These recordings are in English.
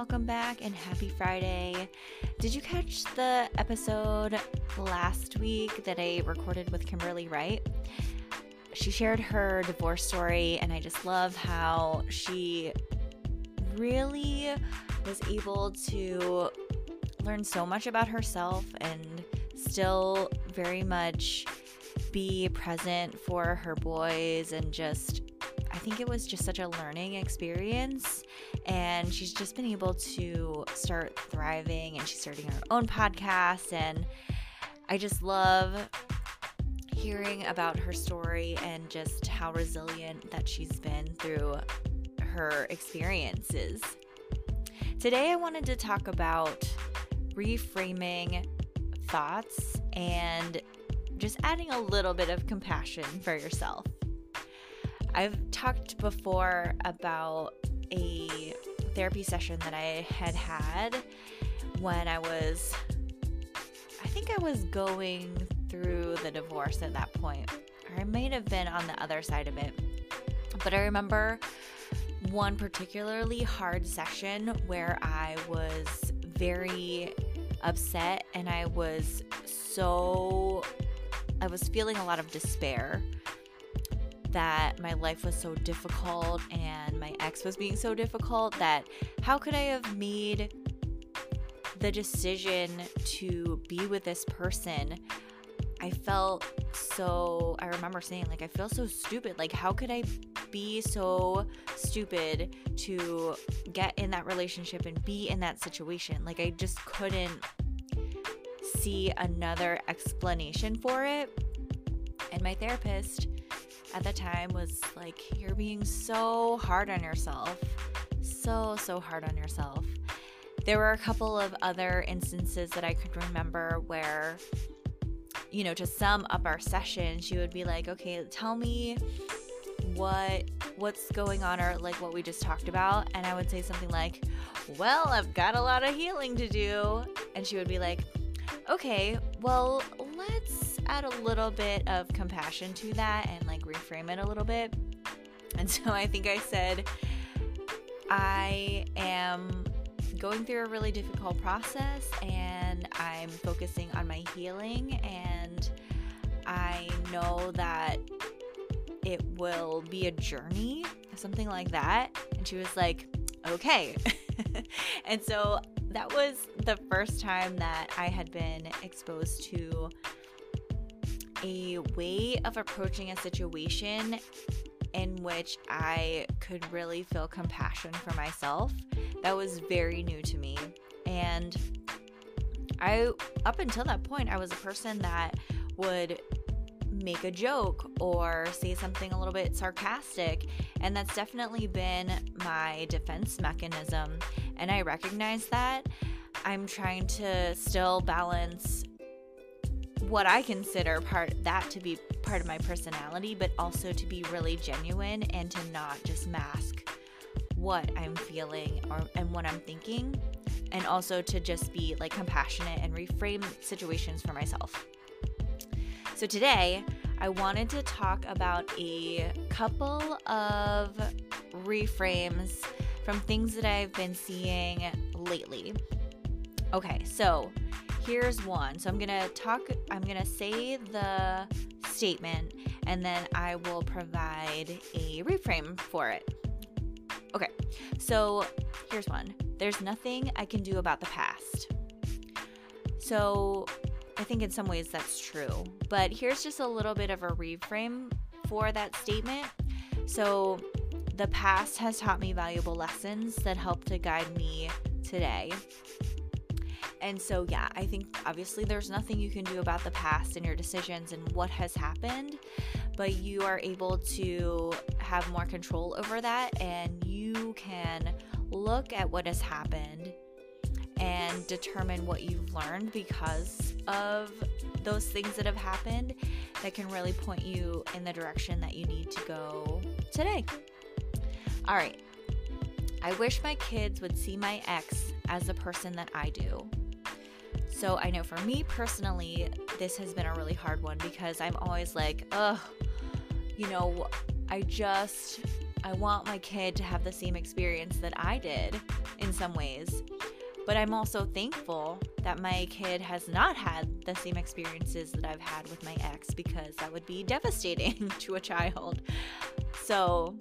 welcome back and happy Friday. Did you catch the episode last week that I recorded with Kimberly Wright? She shared her divorce story, and I just love how she really was able to learn so much about herself and still very much be present for her boys and just I think it was just such a learning experience. And she's just been able to start thriving and she's starting her own podcast. And I just love hearing about her story and just how resilient that she's been through her experiences. Today, I wanted to talk about reframing thoughts and just adding a little bit of compassion for yourself. I've talked before about a therapy session that I had had when I was, I think I was going through the divorce at that point, or I might have been on the other side of it. But I remember one particularly hard session where I was very upset and I was so, I was feeling a lot of despair that my life was so difficult and my ex was being so difficult that how could I have made the decision to be with this person? I felt so, I remember saying, like, I feel so stupid. Like, how could I be so stupid to get in that relationship and be in that situation? Like, I just couldn't see another explanation for it. And my therapist at the time was like, You're being so hard on yourself. So, so hard on yourself. There were a couple of other instances that I could remember where, you know, to sum up our session, she would be like, Okay, tell me what what's going on or like what we just talked about and i would say something like well i've got a lot of healing to do and she would be like okay well let's add a little bit of compassion to that and like reframe it a little bit. And so I think I said, I am going through a really difficult process and I'm focusing on my healing and I know that it will be a journey, something like that. And she was like, okay. and so that was the first time that I had been exposed to a way of approaching a situation in which I could really feel compassion for myself. That was very new to me. And I, up until that point, I was a person that would make a joke or say something a little bit sarcastic. And that's definitely been my defense mechanism. And I recognize that. I'm trying to still balance what I consider part that to be part of my personality, but also to be really genuine and to not just mask what I'm feeling or and what I'm thinking, and also to just be like compassionate and reframe situations for myself. So today, I wanted to talk about a couple of reframes from things that I've been seeing lately. Okay, so here's one. So I'm going to talk, I'm going to say the statement and then I will provide a reframe for it. Okay, so here's one there's nothing I can do about the past. So I think in some ways that's true, but here's just a little bit of a reframe for that statement. So the past has taught me valuable lessons that help to guide me today. And so, yeah, I think obviously there's nothing you can do about the past and your decisions and what has happened, but you are able to have more control over that and you can look at what has happened and determine what you've learned because of those things that have happened that can really point you in the direction that you need to go today. All right. I wish my kids would see my ex as the person that I do. So I know for me personally, this has been a really hard one because I'm always like, ugh, you know, I just I want my kid to have the same experience that I did in some ways. But I'm also thankful that my kid has not had the same experiences that I've had with my ex because that would be devastating to a child. So,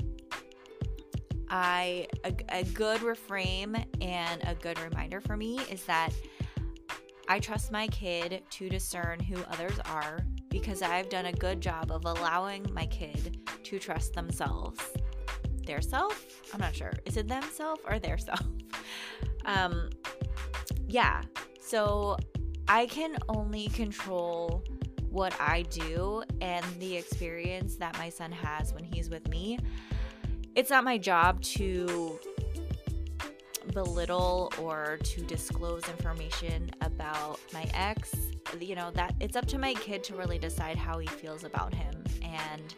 I a, a good reframe and a good reminder for me is that I trust my kid to discern who others are because I've done a good job of allowing my kid to trust themselves. Their self? I'm not sure. Is it themself or their self? Um, yeah. So I can only control what I do and the experience that my son has when he's with me. It's not my job to belittle or to disclose information about my ex. You know, that it's up to my kid to really decide how he feels about him. And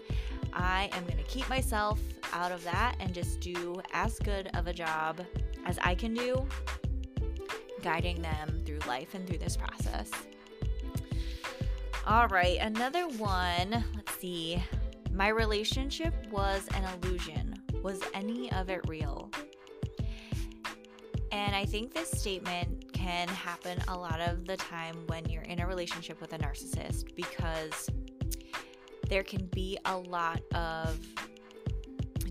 I am going to keep myself out of that and just do as good of a job as I can do guiding them through life and through this process. All right, another one. Let's see. My relationship was an illusion. Was any of it real? And I think this statement can happen a lot of the time when you're in a relationship with a narcissist because there can be a lot of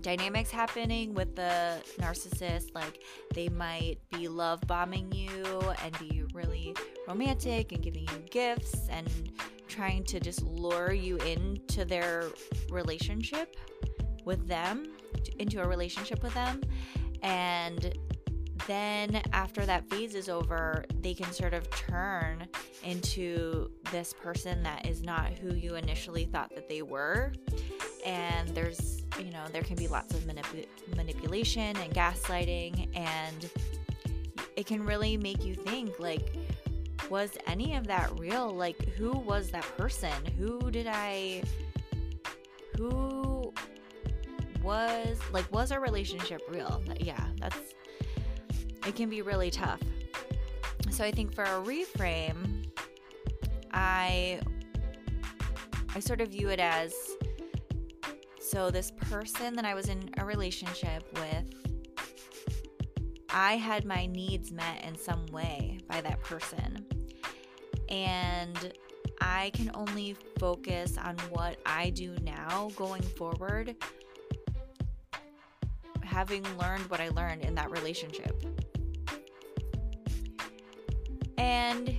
dynamics happening with the narcissist. Like they might be love bombing you and be really romantic and giving you gifts and trying to just lure you into their relationship with them, into a relationship with them. And then after that phase is over, they can sort of turn into this person that is not who you initially thought that they were. And there's, you know, there can be lots of manip- manipulation and gaslighting, and it can really make you think like, was any of that real? Like, who was that person? Who did I, who was, like, was our relationship real? Yeah, that's it can be really tough. So I think for a reframe, I I sort of view it as so this person that I was in a relationship with I had my needs met in some way by that person. And I can only focus on what I do now going forward, having learned what I learned in that relationship. And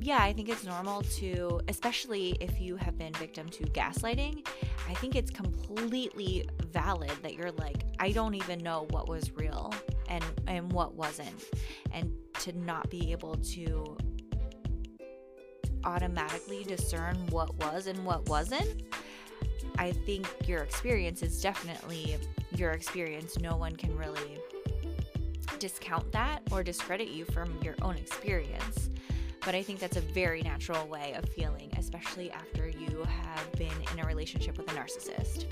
yeah, I think it's normal to, especially if you have been victim to gaslighting, I think it's completely valid that you're like, I don't even know what was real and and what wasn't. And to not be able to automatically discern what was and what wasn't, I think your experience is definitely your experience. No one can really discount that or discredit you from your own experience. But I think that's a very natural way of feeling, especially after you have been in a relationship with a narcissist.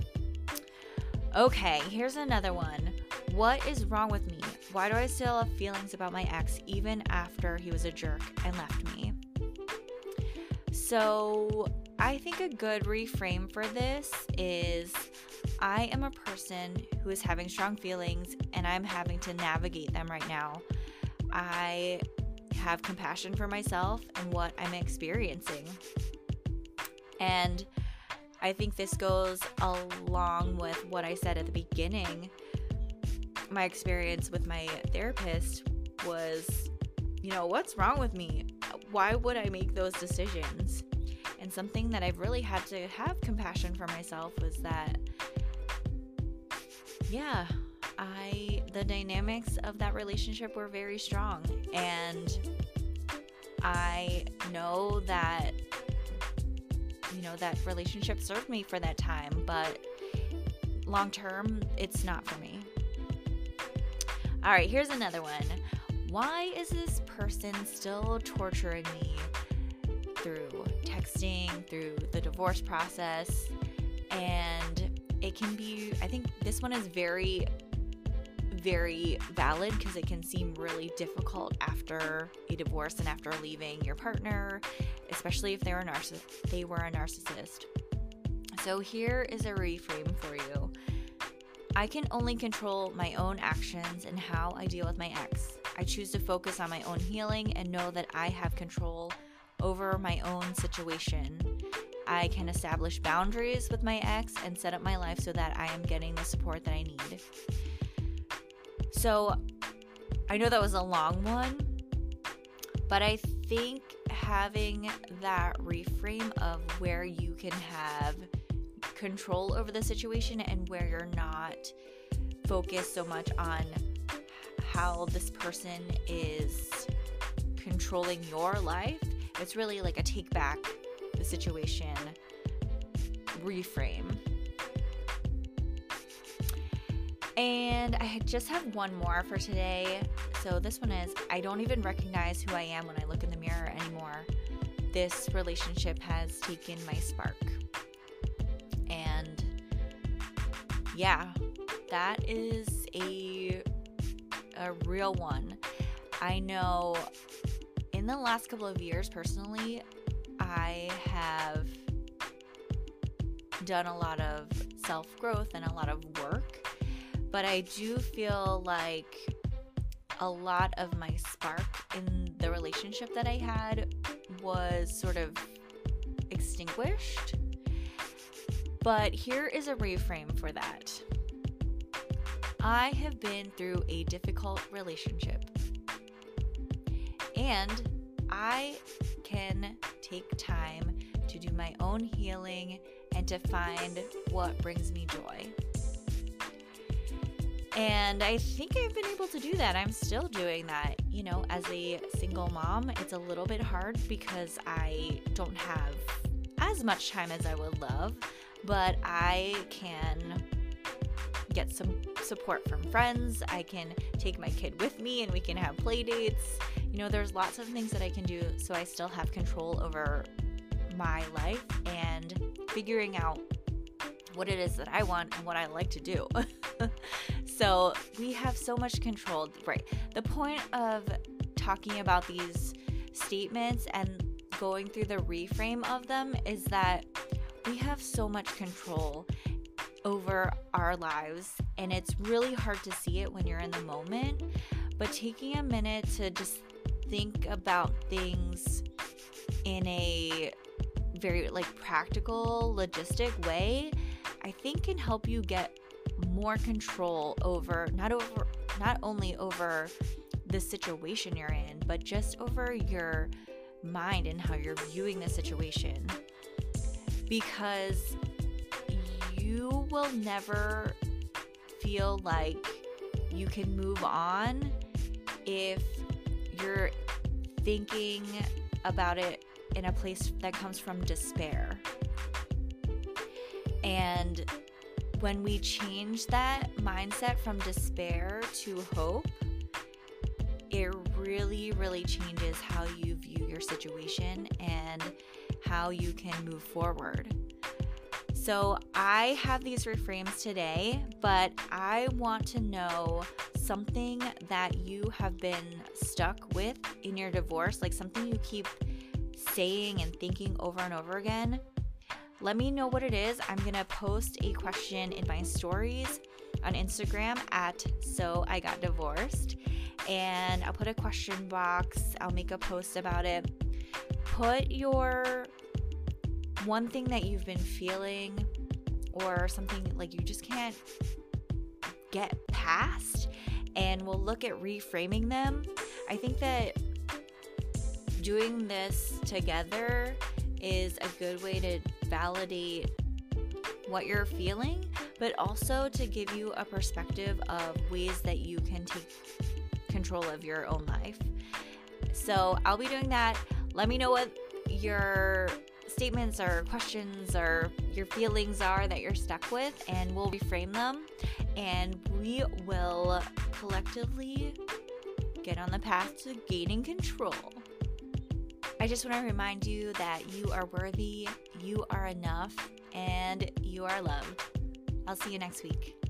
Okay, here's another one. What is wrong with me? Why do I still have feelings about my ex even after he was a jerk and left me? So, I think a good reframe for this is I am a person who is having strong feelings and I'm having to navigate them right now. I have compassion for myself and what I'm experiencing. And I think this goes along with what I said at the beginning. My experience with my therapist was, you know, what's wrong with me? Why would I make those decisions? And something that I've really had to have compassion for myself was that yeah, I the dynamics of that relationship were very strong and I know that you know that relationship served me for that time, but long term it's not for me. All right, here's another one. Why is this person still torturing me through texting, through the divorce process, and it can be, I think this one is very, very valid because it can seem really difficult after a divorce and after leaving your partner, especially if they were a they were a narcissist. So here is a reframe for you. I can only control my own actions and how I deal with my ex. I choose to focus on my own healing and know that I have control over my own situation. I can establish boundaries with my ex and set up my life so that I am getting the support that I need. So, I know that was a long one, but I think having that reframe of where you can have control over the situation and where you're not focused so much on how this person is controlling your life. It's really like a take back the situation reframe. And I just have one more for today. So this one is I don't even recognize who I am when I look in the mirror anymore. This relationship has taken my spark. And yeah, that is a a real one. I know in the last couple of years personally, I have done a lot of self-growth and a lot of work, but I do feel like a lot of my spark in the relationship that I had was sort of extinguished. But here is a reframe for that. I have been through a difficult relationship. And I can take time to do my own healing and to find what brings me joy. And I think I've been able to do that. I'm still doing that. You know, as a single mom, it's a little bit hard because I don't have as much time as I would love, but I can get some support from friends. I can take my kid with me and we can have play dates. You know, there's lots of things that I can do so I still have control over my life and figuring out what it is that I want and what I like to do. so we have so much control. Right. The point of talking about these statements and going through the reframe of them is that we have so much control over our lives, and it's really hard to see it when you're in the moment. But taking a minute to just think about things in a very like practical, logistic way, I think can help you get more control over not over not only over the situation you're in, but just over your mind and how you're viewing the situation. Because you will never feel like you can move on if you're thinking about it in a place that comes from despair. And when we change that mindset from despair to hope, it really, really changes how you view your situation and how you can move forward. So I have these reframes today, but I want to know something that you have been stuck with in your divorce, like something you keep saying and thinking over and over again. Let me know what it is. I'm going to post a question in my stories on Instagram at So I Got Divorced. And I'll put a question box, I'll make a post about it. Put your one thing that you've been feeling or something like you just can't get past and we'll look at reframing them. I think that doing this together is a good way to validate what you're feeling, but also to give you a perspective of ways that you can take control of your own life. So I'll be doing that. Let me know what your statements or questions or your feelings are that you're stuck with, and we'll reframe them and we will collectively get on the path to gaining control. I just want to remind you that you are worthy, you are enough, and you are loved. I'll see you next week.